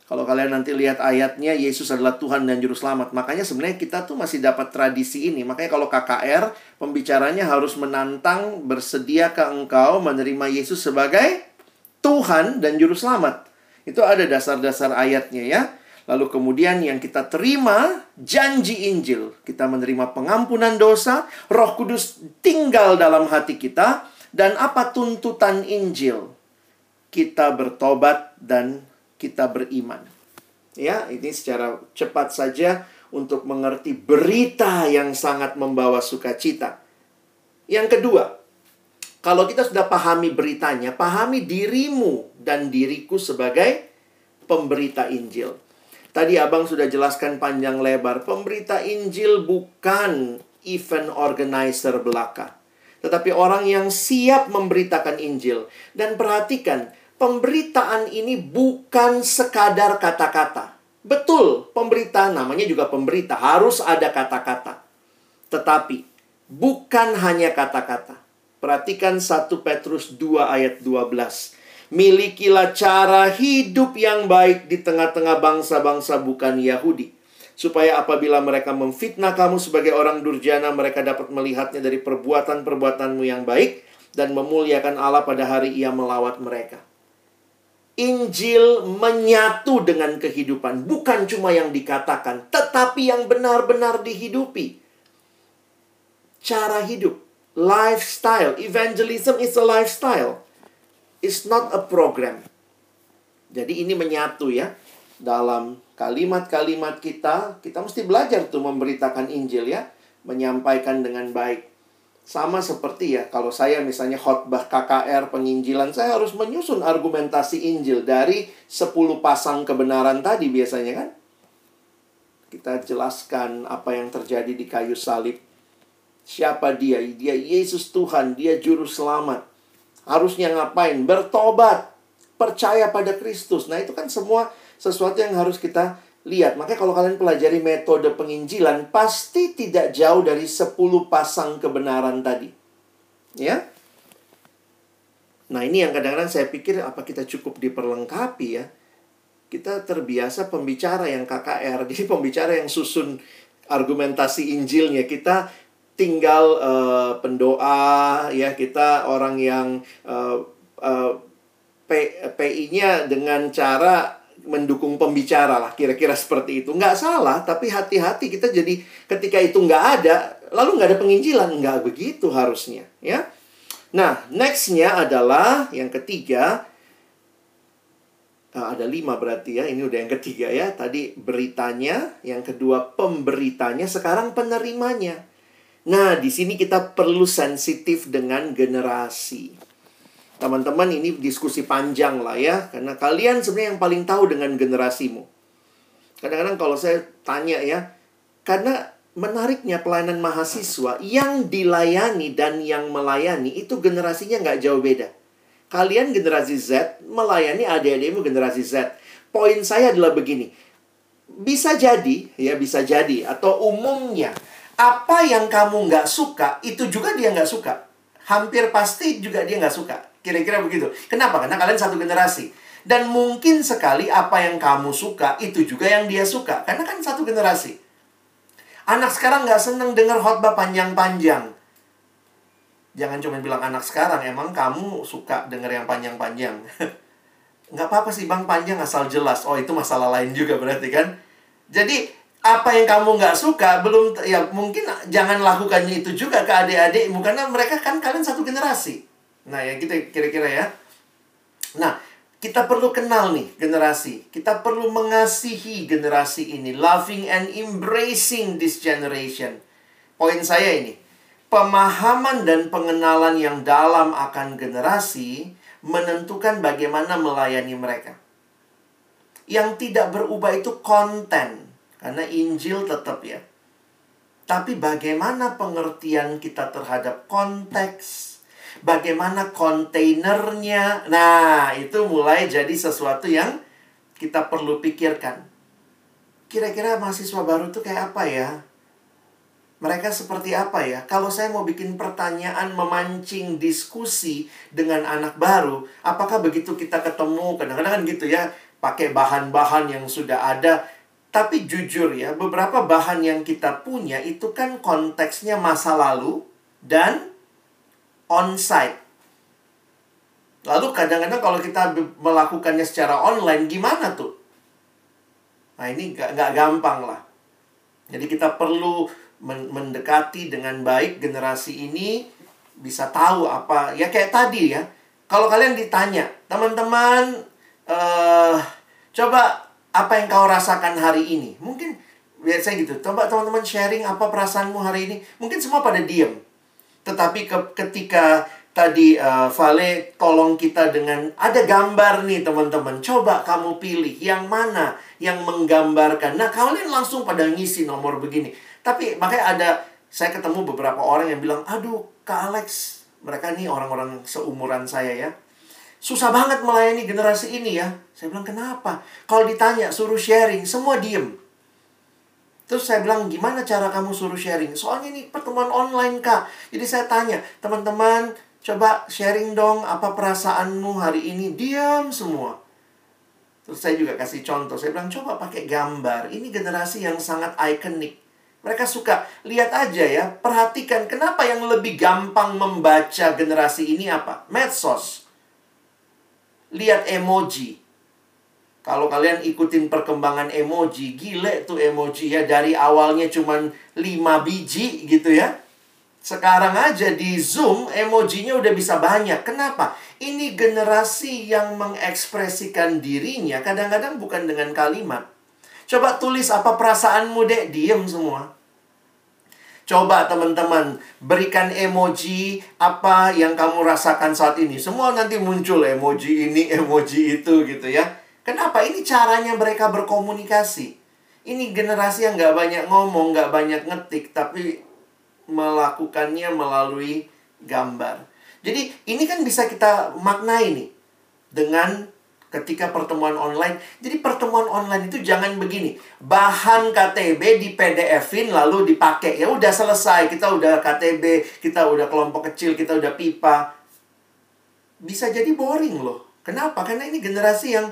Speaker 2: kalau kalian nanti lihat ayatnya, Yesus adalah Tuhan dan Juru Selamat. Makanya sebenarnya kita tuh masih dapat tradisi ini. Makanya kalau KKR, pembicaranya harus menantang, bersedia ke engkau menerima Yesus sebagai Tuhan dan Juru Selamat. Itu ada dasar-dasar ayatnya ya. Lalu kemudian yang kita terima janji Injil. Kita menerima pengampunan dosa, roh kudus tinggal dalam hati kita. Dan apa tuntutan Injil? Kita bertobat dan kita beriman. Ya, ini secara cepat saja untuk mengerti berita yang sangat membawa sukacita. Yang kedua, kalau kita sudah pahami beritanya, pahami dirimu dan diriku sebagai pemberita Injil. Tadi Abang sudah jelaskan panjang lebar, pemberita Injil bukan event organizer belaka. Tetapi orang yang siap memberitakan Injil. Dan perhatikan, pemberitaan ini bukan sekadar kata-kata. Betul, pemberitaan namanya juga pemberita, harus ada kata-kata. Tetapi bukan hanya kata-kata. Perhatikan 1 Petrus 2 ayat 12. Milikilah cara hidup yang baik di tengah-tengah bangsa-bangsa bukan Yahudi. Supaya apabila mereka memfitnah kamu sebagai orang durjana, mereka dapat melihatnya dari perbuatan-perbuatanmu yang baik dan memuliakan Allah pada hari ia melawat mereka. Injil menyatu dengan kehidupan, bukan cuma yang dikatakan, tetapi yang benar-benar dihidupi. Cara hidup, lifestyle, evangelism is a lifestyle. It's not a program. Jadi ini menyatu ya dalam kalimat-kalimat kita, kita mesti belajar tuh memberitakan Injil ya, menyampaikan dengan baik. Sama seperti ya, kalau saya misalnya khotbah KKR penginjilan, saya harus menyusun argumentasi Injil dari 10 pasang kebenaran tadi biasanya kan. Kita jelaskan apa yang terjadi di kayu salib. Siapa dia? Dia Yesus Tuhan, dia juru selamat. Harusnya ngapain? Bertobat. Percaya pada Kristus. Nah itu kan semua sesuatu yang harus kita Lihat, makanya kalau kalian pelajari metode penginjilan, pasti tidak jauh dari 10 pasang kebenaran tadi. Ya. Nah, ini yang kadang-kadang saya pikir apa kita cukup diperlengkapi ya. Kita terbiasa pembicara yang KKR, jadi pembicara yang susun argumentasi Injilnya. Kita tinggal uh, pendoa ya, kita orang yang uh, uh, PI-nya dengan cara mendukung pembicara lah kira-kira seperti itu. Nggak salah tapi hati-hati kita jadi ketika itu nggak ada lalu nggak ada penginjilan. Nggak begitu harusnya ya. Nah nextnya adalah yang ketiga. Uh, ada lima berarti ya ini udah yang ketiga ya. Tadi beritanya yang kedua pemberitanya sekarang penerimanya. Nah di sini kita perlu sensitif dengan generasi Teman-teman ini diskusi panjang lah ya. Karena kalian sebenarnya yang paling tahu dengan generasimu. Kadang-kadang kalau saya tanya ya Karena menariknya pelayanan mahasiswa Yang dilayani dan yang melayani Itu generasinya nggak jauh beda. Kalian generasi Z melayani adik-adikmu generasi Z. Poin saya adalah begini Bisa jadi, ya bisa jadi Atau umumnya Apa yang kamu nggak suka Itu juga dia nggak suka. Hampir pasti juga dia nggak suka Kira-kira begitu. Kenapa? Karena kalian satu generasi. Dan mungkin sekali apa yang kamu suka, itu juga yang dia suka. Karena kan satu generasi. Anak sekarang nggak seneng dengar khotbah panjang-panjang. Jangan cuma bilang anak sekarang, emang kamu suka denger yang panjang-panjang. nggak apa-apa sih bang panjang asal jelas. Oh itu masalah lain juga berarti kan. Jadi apa yang kamu nggak suka belum ya mungkin jangan lakukannya itu juga ke adik-adikmu karena mereka kan kalian satu generasi. Nah ya kita kira-kira ya. Nah kita perlu kenal nih generasi. Kita perlu mengasihi generasi ini, loving and embracing this generation. Poin saya ini, pemahaman dan pengenalan yang dalam akan generasi menentukan bagaimana melayani mereka. Yang tidak berubah itu konten karena Injil tetap ya. Tapi bagaimana pengertian kita terhadap konteks, bagaimana kontainernya. Nah, itu mulai jadi sesuatu yang kita perlu pikirkan. Kira-kira mahasiswa baru itu kayak apa ya? Mereka seperti apa ya? Kalau saya mau bikin pertanyaan memancing diskusi dengan anak baru, apakah begitu kita ketemu kadang-kadang kan gitu ya, pakai bahan-bahan yang sudah ada, tapi jujur ya, beberapa bahan yang kita punya itu kan konteksnya masa lalu dan on-site. Lalu kadang-kadang kalau kita melakukannya secara online, gimana tuh? Nah ini gak, gak gampang lah. Jadi kita perlu mendekati dengan baik generasi ini, bisa tahu apa. Ya kayak tadi ya, kalau kalian ditanya, teman-teman, uh, coba apa yang kau rasakan hari ini? Mungkin biasanya gitu. Coba teman-teman sharing apa perasaanmu hari ini. Mungkin semua pada diem. Tetapi ke, ketika tadi uh, Vale tolong kita dengan ada gambar nih teman-teman. Coba kamu pilih yang mana yang menggambarkan. Nah, kalian langsung pada ngisi nomor begini. Tapi makanya ada saya ketemu beberapa orang yang bilang, "Aduh, Kak Alex, mereka nih orang-orang seumuran saya ya susah banget melayani generasi ini ya. Saya bilang, kenapa? Kalau ditanya, suruh sharing, semua diem. Terus saya bilang, gimana cara kamu suruh sharing? Soalnya ini pertemuan online, Kak. Jadi saya tanya, teman-teman, coba sharing dong apa perasaanmu hari ini. Diam semua. Terus saya juga kasih contoh. Saya bilang, coba pakai gambar. Ini generasi yang sangat ikonik. Mereka suka lihat aja ya, perhatikan kenapa yang lebih gampang membaca generasi ini apa? Medsos lihat emoji. Kalau kalian ikutin perkembangan emoji, gile tuh emoji ya. Dari awalnya cuman 5 biji gitu ya. Sekarang aja di Zoom emojinya udah bisa banyak. Kenapa? Ini generasi yang mengekspresikan dirinya kadang-kadang bukan dengan kalimat. Coba tulis apa perasaanmu, Dek. Diem semua. Coba teman-teman berikan emoji apa yang kamu rasakan saat ini. Semua nanti muncul emoji ini, emoji itu gitu ya. Kenapa? Ini caranya mereka berkomunikasi. Ini generasi yang nggak banyak ngomong, nggak banyak ngetik, tapi melakukannya melalui gambar. Jadi ini kan bisa kita maknai nih dengan ketika pertemuan online. Jadi pertemuan online itu jangan begini. Bahan KTB di PDF-in lalu dipakai. Ya udah selesai. Kita udah KTB, kita udah kelompok kecil, kita udah pipa. Bisa jadi boring loh. Kenapa? Karena ini generasi yang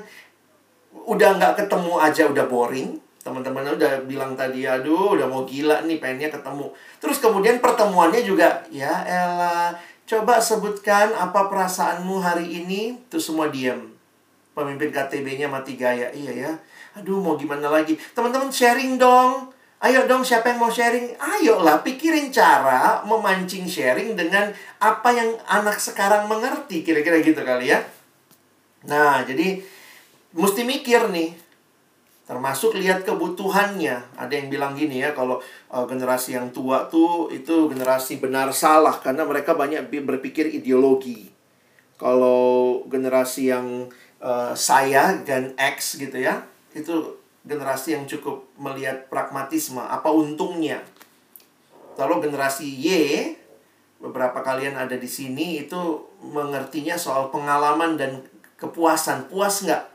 Speaker 2: udah nggak ketemu aja udah boring. Teman-teman udah bilang tadi, aduh udah mau gila nih pengennya ketemu. Terus kemudian pertemuannya juga, ya Ella, coba sebutkan apa perasaanmu hari ini. Terus semua diam Pemimpin KTB-nya mati gaya. Iya ya. Aduh, mau gimana lagi? Teman-teman sharing dong. Ayo dong, siapa yang mau sharing? Ayolah, pikirin cara memancing sharing dengan apa yang anak sekarang mengerti. Kira-kira gitu kali ya. Nah, jadi mesti mikir nih. Termasuk lihat kebutuhannya. Ada yang bilang gini ya, kalau uh, generasi yang tua tuh itu generasi benar salah karena mereka banyak berpikir ideologi. Kalau generasi yang uh, saya dan X gitu ya itu generasi yang cukup melihat pragmatisme apa untungnya lalu generasi Y beberapa kalian ada di sini itu mengertinya soal pengalaman dan kepuasan puas nggak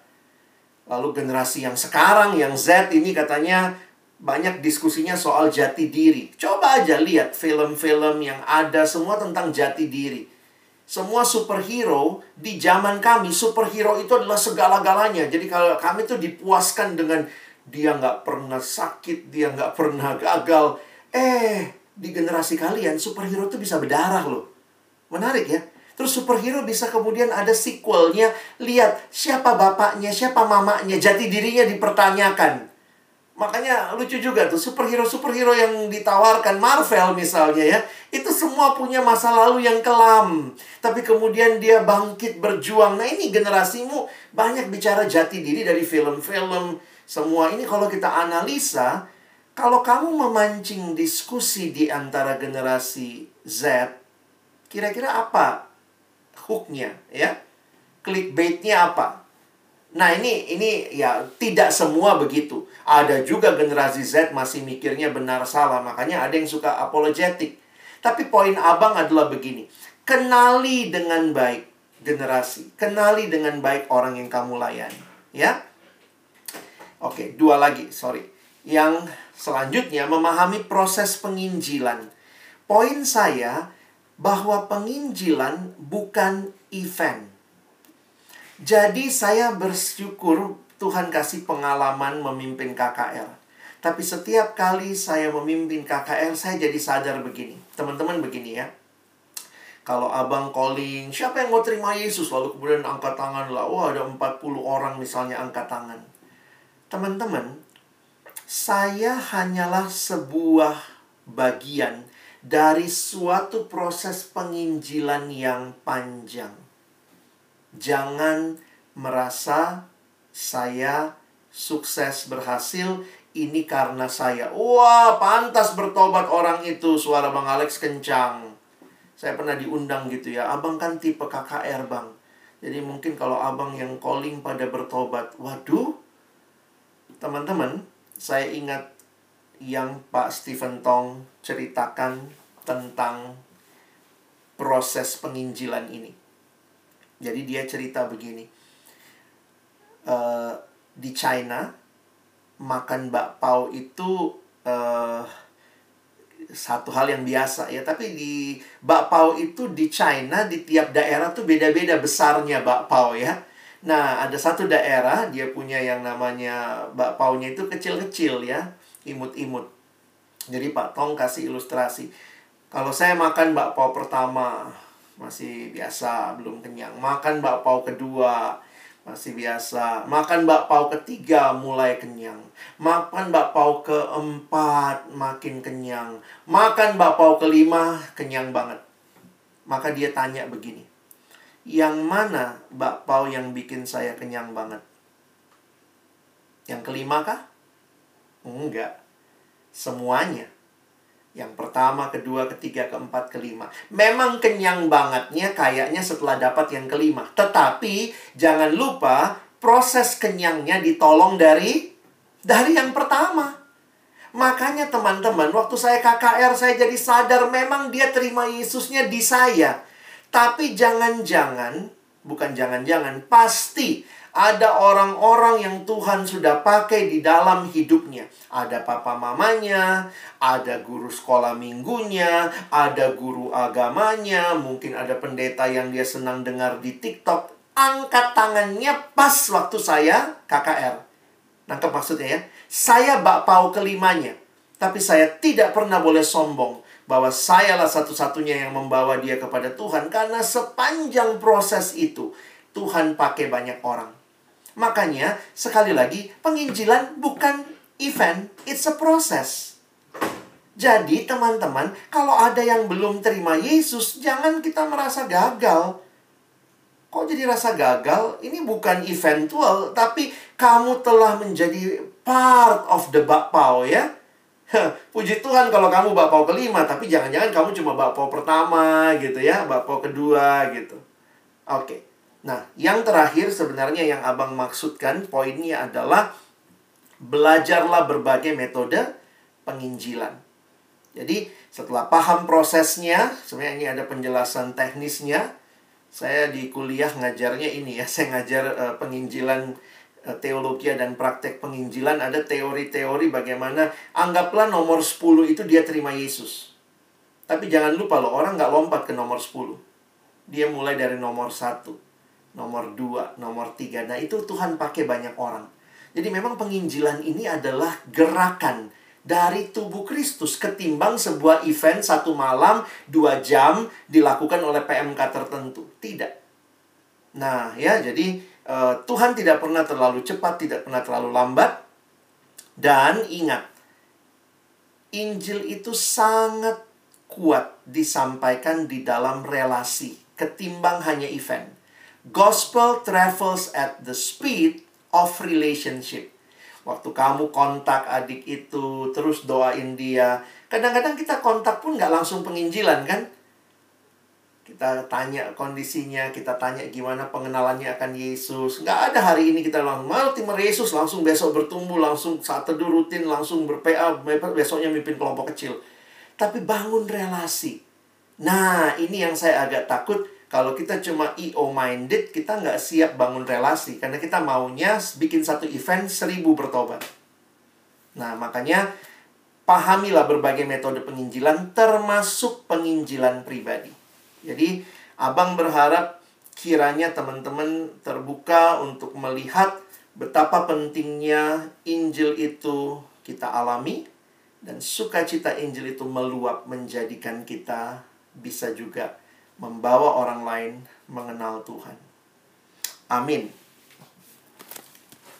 Speaker 2: lalu generasi yang sekarang yang Z ini katanya banyak diskusinya soal jati diri. Coba aja lihat film-film yang ada semua tentang jati diri semua superhero di zaman kami, superhero itu adalah segala-galanya. Jadi kalau kami tuh dipuaskan dengan dia nggak pernah sakit, dia nggak pernah gagal. Eh, di generasi kalian superhero itu bisa berdarah loh. Menarik ya. Terus superhero bisa kemudian ada sequelnya. Lihat siapa bapaknya, siapa mamanya, jati dirinya dipertanyakan. Makanya lucu juga tuh superhero-superhero yang ditawarkan Marvel misalnya ya. Itu semua punya masa lalu yang kelam. Tapi kemudian dia bangkit berjuang. Nah ini generasimu banyak bicara jati diri dari film-film. Semua ini kalau kita analisa. Kalau kamu memancing diskusi di antara generasi Z. Kira-kira apa hooknya ya? Clickbaitnya apa? Nah ini ini ya tidak semua begitu. Ada juga generasi Z masih mikirnya benar salah, makanya ada yang suka apologetik. Tapi poin abang adalah begini, kenali dengan baik generasi, kenali dengan baik orang yang kamu layani, ya. Oke, dua lagi, sorry. Yang selanjutnya memahami proses penginjilan. Poin saya bahwa penginjilan bukan event jadi saya bersyukur Tuhan kasih pengalaman memimpin KKR. Tapi setiap kali saya memimpin KKR, saya jadi sadar begini. Teman-teman begini ya. Kalau abang calling, siapa yang mau terima Yesus? Lalu kemudian angkat tangan lah. Wah ada 40 orang misalnya angkat tangan. Teman-teman, saya hanyalah sebuah bagian dari suatu proses penginjilan yang panjang Jangan merasa saya sukses berhasil ini karena saya. Wah, pantas bertobat orang itu. Suara Bang Alex kencang. Saya pernah diundang gitu ya. Abang kan tipe KKR, Bang. Jadi mungkin kalau abang yang calling pada bertobat. Waduh. Teman-teman, saya ingat yang Pak Stephen Tong ceritakan tentang proses penginjilan ini. Jadi dia cerita begini. Uh, di China makan bakpao itu uh, satu hal yang biasa ya tapi di bakpao itu di China di tiap daerah tuh beda-beda besarnya bakpao ya nah ada satu daerah dia punya yang namanya bakpaonya itu kecil-kecil ya imut-imut jadi Pak Tong kasih ilustrasi kalau saya makan bakpao pertama masih biasa, belum kenyang. Makan bakpao kedua, masih biasa. Makan bakpao ketiga, mulai kenyang. Makan bakpao keempat, makin kenyang. Makan bakpao kelima, kenyang banget. Maka dia tanya begini, yang mana bakpao yang bikin saya kenyang banget? Yang kelima kah? Enggak. Semuanya. Yang pertama, kedua, ketiga, keempat, kelima. Memang kenyang bangetnya kayaknya setelah dapat yang kelima. Tetapi jangan lupa proses kenyangnya ditolong dari dari yang pertama. Makanya teman-teman, waktu saya KKR saya jadi sadar memang dia terima Yesusnya di saya. Tapi jangan-jangan, bukan jangan-jangan, pasti ada orang-orang yang Tuhan sudah pakai di dalam hidupnya. Ada papa mamanya, ada guru sekolah minggunya, ada guru agamanya, mungkin ada pendeta yang dia senang dengar di TikTok. Angkat tangannya pas waktu saya KKR. Nangkep maksudnya ya? Saya bakpao kelimanya. Tapi saya tidak pernah boleh sombong bahwa sayalah satu-satunya yang membawa dia kepada Tuhan karena sepanjang proses itu Tuhan pakai banyak orang. Makanya, sekali lagi, penginjilan bukan event, it's a process. Jadi, teman-teman, kalau ada yang belum terima Yesus, jangan kita merasa gagal. Kok jadi rasa gagal? Ini bukan eventual, tapi kamu telah menjadi part of the bakpao ya. Puji Tuhan kalau kamu bakpao kelima, tapi jangan-jangan kamu cuma bakpao pertama gitu ya, bakpao kedua gitu. Oke. Okay. Nah, yang terakhir sebenarnya yang abang maksudkan poinnya adalah belajarlah berbagai metode penginjilan. Jadi, setelah paham prosesnya, sebenarnya ini ada penjelasan teknisnya. Saya di kuliah ngajarnya ini ya, saya ngajar uh, penginjilan uh, teologi dan praktek penginjilan. Ada teori-teori bagaimana anggaplah nomor 10 itu dia terima Yesus. Tapi jangan lupa loh, orang nggak lompat ke nomor 10. Dia mulai dari nomor 1 nomor dua, nomor tiga. Nah itu Tuhan pakai banyak orang. Jadi memang penginjilan ini adalah gerakan dari tubuh Kristus ketimbang sebuah event satu malam, dua jam dilakukan oleh PMK tertentu. Tidak. Nah ya jadi uh, Tuhan tidak pernah terlalu cepat, tidak pernah terlalu lambat. Dan ingat, Injil itu sangat kuat disampaikan di dalam relasi ketimbang hanya event. Gospel travels at the speed of relationship. Waktu kamu kontak adik itu, terus doain dia. Kadang-kadang kita kontak pun nggak langsung penginjilan kan? Kita tanya kondisinya, kita tanya gimana pengenalannya akan Yesus. Nggak ada hari ini kita langsung, mau timur Yesus langsung besok bertumbuh, langsung saat teduh rutin, langsung berPA, besoknya mimpin kelompok kecil. Tapi bangun relasi. Nah, ini yang saya agak takut. Kalau kita cuma EO minded, kita nggak siap bangun relasi. Karena kita maunya bikin satu event seribu bertobat. Nah, makanya pahamilah berbagai metode penginjilan, termasuk penginjilan pribadi. Jadi, Abang berharap kiranya teman-teman terbuka untuk melihat betapa pentingnya Injil itu kita alami dan sukacita Injil itu meluap menjadikan kita bisa juga membawa orang lain mengenal Tuhan. Amin.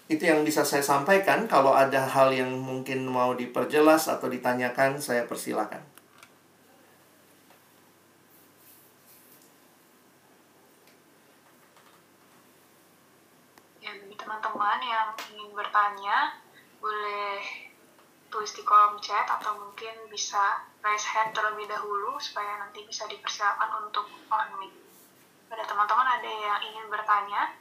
Speaker 2: Itu yang bisa saya sampaikan. Kalau ada hal yang mungkin mau diperjelas atau ditanyakan, saya persilakan.
Speaker 3: teman-teman yang ingin bertanya tulis di kolom chat atau mungkin bisa raise hand terlebih dahulu supaya nanti bisa dipersilakan untuk on mic. Pada teman-teman ada yang ingin bertanya?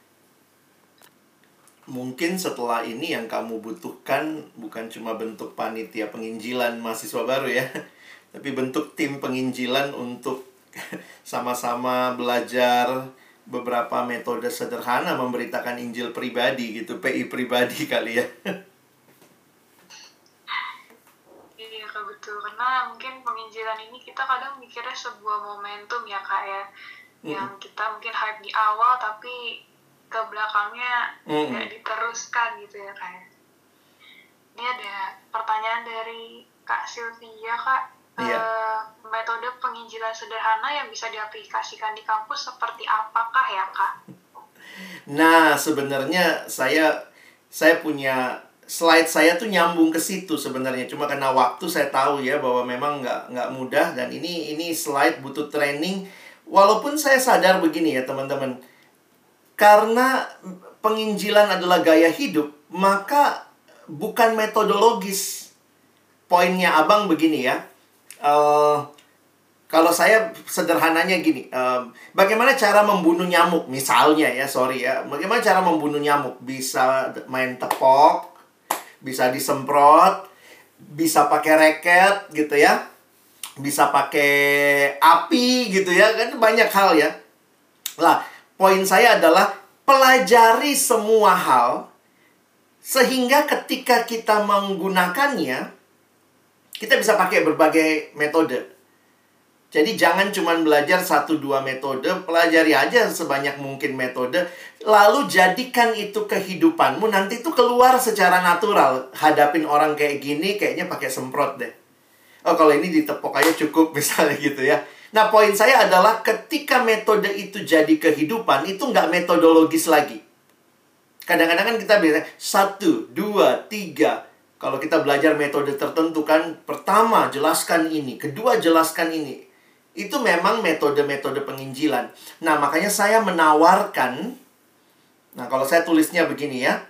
Speaker 2: Mungkin setelah ini yang kamu butuhkan bukan cuma bentuk panitia penginjilan mahasiswa baru ya, tapi bentuk tim penginjilan untuk sama-sama belajar beberapa metode sederhana memberitakan Injil pribadi gitu, PI pribadi kali ya.
Speaker 3: Iya kak betul, karena mungkin penginjilan ini kita kadang mikirnya sebuah momentum ya kak ya, mm. yang kita mungkin hype di awal tapi ke belakangnya mm. diteruskan gitu ya kak. Ya. Ini ada pertanyaan dari Kak Sylvia kak Iya. Uh, metode penginjilan sederhana yang bisa diaplikasikan di kampus seperti apakah ya kak?
Speaker 2: Nah sebenarnya saya saya punya slide saya tuh nyambung ke situ sebenarnya. Cuma karena waktu saya tahu ya bahwa memang nggak nggak mudah dan ini ini slide butuh training. Walaupun saya sadar begini ya teman-teman. Karena penginjilan adalah gaya hidup maka bukan metodologis. Poinnya abang begini ya. Uh, kalau saya sederhananya gini, uh, bagaimana cara membunuh nyamuk? Misalnya ya, sorry ya, bagaimana cara membunuh nyamuk? Bisa main tepok, bisa disemprot, bisa pakai reket gitu ya, bisa pakai api gitu ya, kan banyak hal ya. Lah, poin saya adalah pelajari semua hal sehingga ketika kita menggunakannya kita bisa pakai berbagai metode. Jadi jangan cuma belajar satu dua metode, pelajari aja sebanyak mungkin metode, lalu jadikan itu kehidupanmu. Nanti itu keluar secara natural. Hadapin orang kayak gini, kayaknya pakai semprot deh. Oh kalau ini ditepok aja cukup misalnya gitu ya. Nah poin saya adalah ketika metode itu jadi kehidupan, itu nggak metodologis lagi. Kadang-kadang kan kita bilang satu, dua, tiga, kalau kita belajar metode tertentu kan, pertama jelaskan ini, kedua jelaskan ini. Itu memang metode-metode penginjilan. Nah, makanya saya menawarkan, nah kalau saya tulisnya begini ya,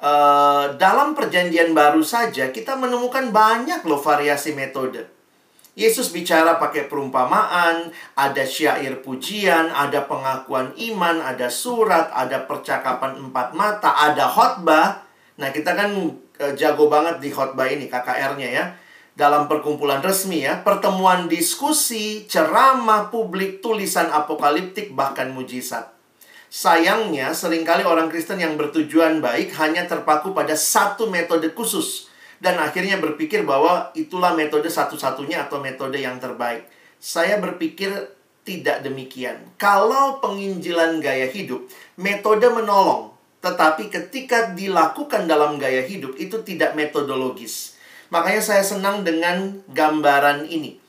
Speaker 2: uh, dalam perjanjian baru saja kita menemukan banyak loh variasi metode. Yesus bicara pakai perumpamaan, ada syair pujian, ada pengakuan iman, ada surat, ada percakapan empat mata, ada khotbah. Nah, kita kan uh, jago banget di khotbah ini KKR-nya ya. Dalam perkumpulan resmi ya, pertemuan diskusi, ceramah publik, tulisan apokaliptik bahkan mujizat. Sayangnya, sering kali orang Kristen yang bertujuan baik hanya terpaku pada satu metode khusus dan akhirnya berpikir bahwa itulah metode satu-satunya atau metode yang terbaik. Saya berpikir tidak demikian. Kalau penginjilan gaya hidup, metode menolong, tetapi ketika dilakukan dalam gaya hidup itu tidak metodologis. Makanya saya senang dengan gambaran ini.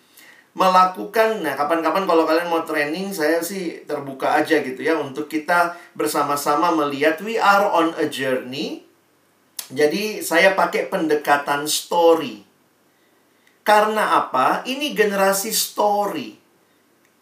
Speaker 2: Melakukan, nah kapan-kapan kalau kalian mau training, saya sih terbuka aja gitu ya. Untuk kita bersama-sama melihat we are on a journey. Jadi saya pakai pendekatan story. Karena apa? Ini generasi story.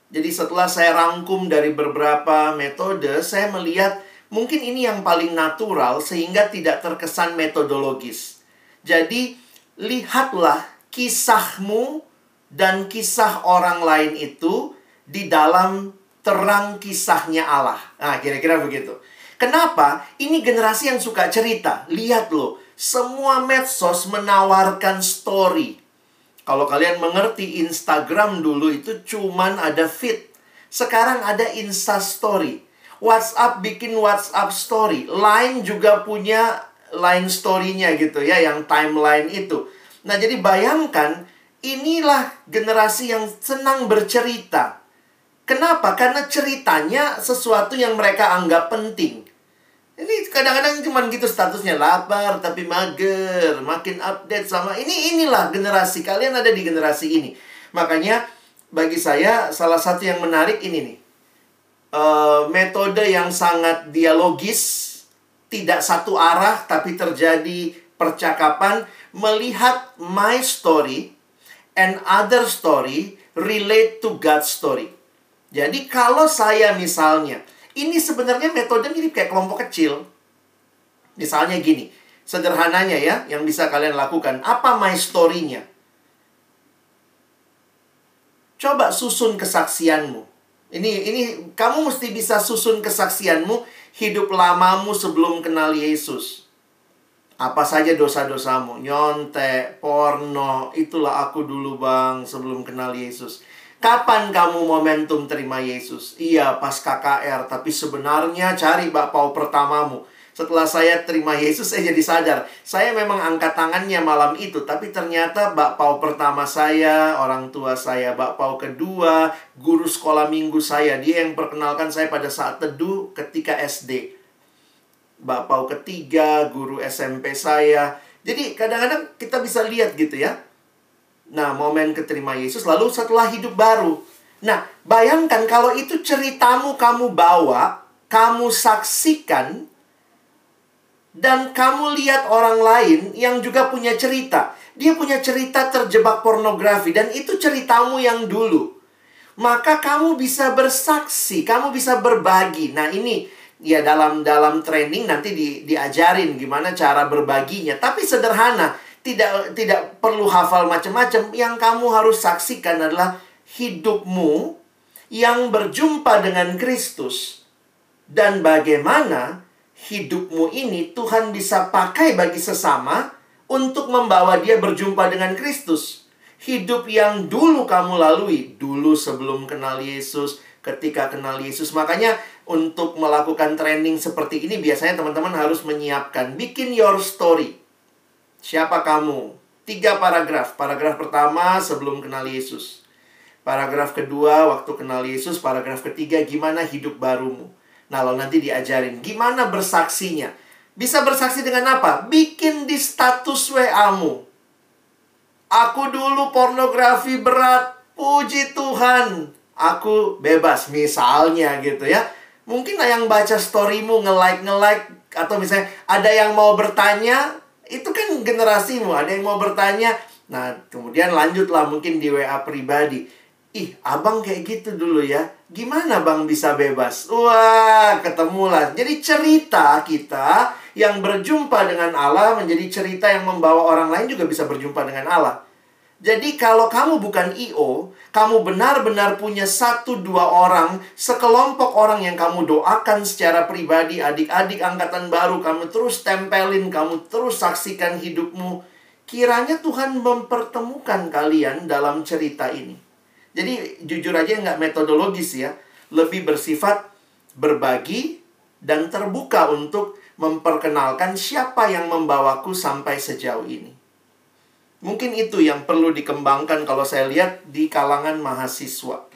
Speaker 2: Jadi setelah saya rangkum dari beberapa metode, saya melihat mungkin ini yang paling natural sehingga tidak terkesan metodologis. Jadi lihatlah kisahmu dan kisah orang lain itu di dalam terang kisahnya Allah. Nah, kira-kira begitu. Kenapa? Ini generasi yang suka cerita. Lihat loh, semua medsos menawarkan story. Kalau kalian mengerti Instagram dulu itu cuman ada feed. Sekarang ada Insta Story. WhatsApp bikin WhatsApp Story. Line juga punya line story-nya gitu ya, yang timeline itu. Nah, jadi bayangkan inilah generasi yang senang bercerita. Kenapa? Karena ceritanya sesuatu yang mereka anggap penting. Ini kadang-kadang cuma gitu statusnya lapar tapi mager, makin update sama ini inilah generasi kalian ada di generasi ini. Makanya bagi saya salah satu yang menarik ini nih. Uh, metode yang sangat dialogis, tidak satu arah tapi terjadi percakapan melihat my story and other story relate to God's story. Jadi kalau saya misalnya ini sebenarnya metode mirip kayak kelompok kecil. Misalnya gini, sederhananya ya, yang bisa kalian lakukan. Apa my story-nya? Coba susun kesaksianmu. Ini ini kamu mesti bisa susun kesaksianmu hidup lamamu sebelum kenal Yesus. Apa saja dosa-dosamu? Nyontek, porno, itulah aku dulu bang sebelum kenal Yesus. Kapan kamu momentum terima Yesus? Iya, pas KKR, tapi sebenarnya cari bakpao pertamamu. Setelah saya terima Yesus, saya jadi sadar. Saya memang angkat tangannya malam itu, tapi ternyata bakpao pertama saya, orang tua saya, bakpao kedua, guru sekolah minggu saya. Dia yang perkenalkan saya pada saat teduh ketika SD. Bakpao ketiga, guru SMP saya. Jadi kadang-kadang kita bisa lihat gitu ya Nah, momen keterima Yesus lalu setelah hidup baru. Nah, bayangkan kalau itu ceritamu kamu bawa, kamu saksikan dan kamu lihat orang lain yang juga punya cerita. Dia punya cerita terjebak pornografi dan itu ceritamu yang dulu. Maka kamu bisa bersaksi, kamu bisa berbagi. Nah, ini ya dalam dalam training nanti di, diajarin gimana cara berbaginya. Tapi sederhana tidak tidak perlu hafal macam-macam. Yang kamu harus saksikan adalah hidupmu yang berjumpa dengan Kristus dan bagaimana hidupmu ini Tuhan bisa pakai bagi sesama untuk membawa dia berjumpa dengan Kristus. Hidup yang dulu kamu lalui, dulu sebelum kenal Yesus, ketika kenal Yesus. Makanya untuk melakukan training seperti ini biasanya teman-teman harus menyiapkan bikin your story. Siapa kamu? Tiga paragraf. Paragraf pertama sebelum kenal Yesus. Paragraf kedua waktu kenal Yesus. Paragraf ketiga gimana hidup barumu. Nah, lo nanti diajarin gimana bersaksinya. Bisa bersaksi dengan apa? Bikin di status WA-mu. Aku dulu pornografi berat. Puji Tuhan. Aku bebas. Misalnya gitu ya. Mungkin yang baca storymu nge-like, nge-like. Atau misalnya ada yang mau bertanya itu kan generasimu ada yang mau bertanya nah kemudian lanjutlah mungkin di WA pribadi ih abang kayak gitu dulu ya gimana bang bisa bebas wah ketemulah jadi cerita kita yang berjumpa dengan Allah menjadi cerita yang membawa orang lain juga bisa berjumpa dengan Allah jadi kalau kamu bukan IO, kamu benar-benar punya satu dua orang, sekelompok orang yang kamu doakan secara pribadi, adik-adik angkatan baru, kamu terus tempelin, kamu terus saksikan hidupmu. Kiranya Tuhan mempertemukan kalian dalam cerita ini. Jadi jujur aja nggak metodologis ya, lebih bersifat berbagi dan terbuka untuk memperkenalkan siapa yang membawaku sampai sejauh ini. Mungkin itu yang perlu dikembangkan kalau saya lihat di kalangan mahasiswa.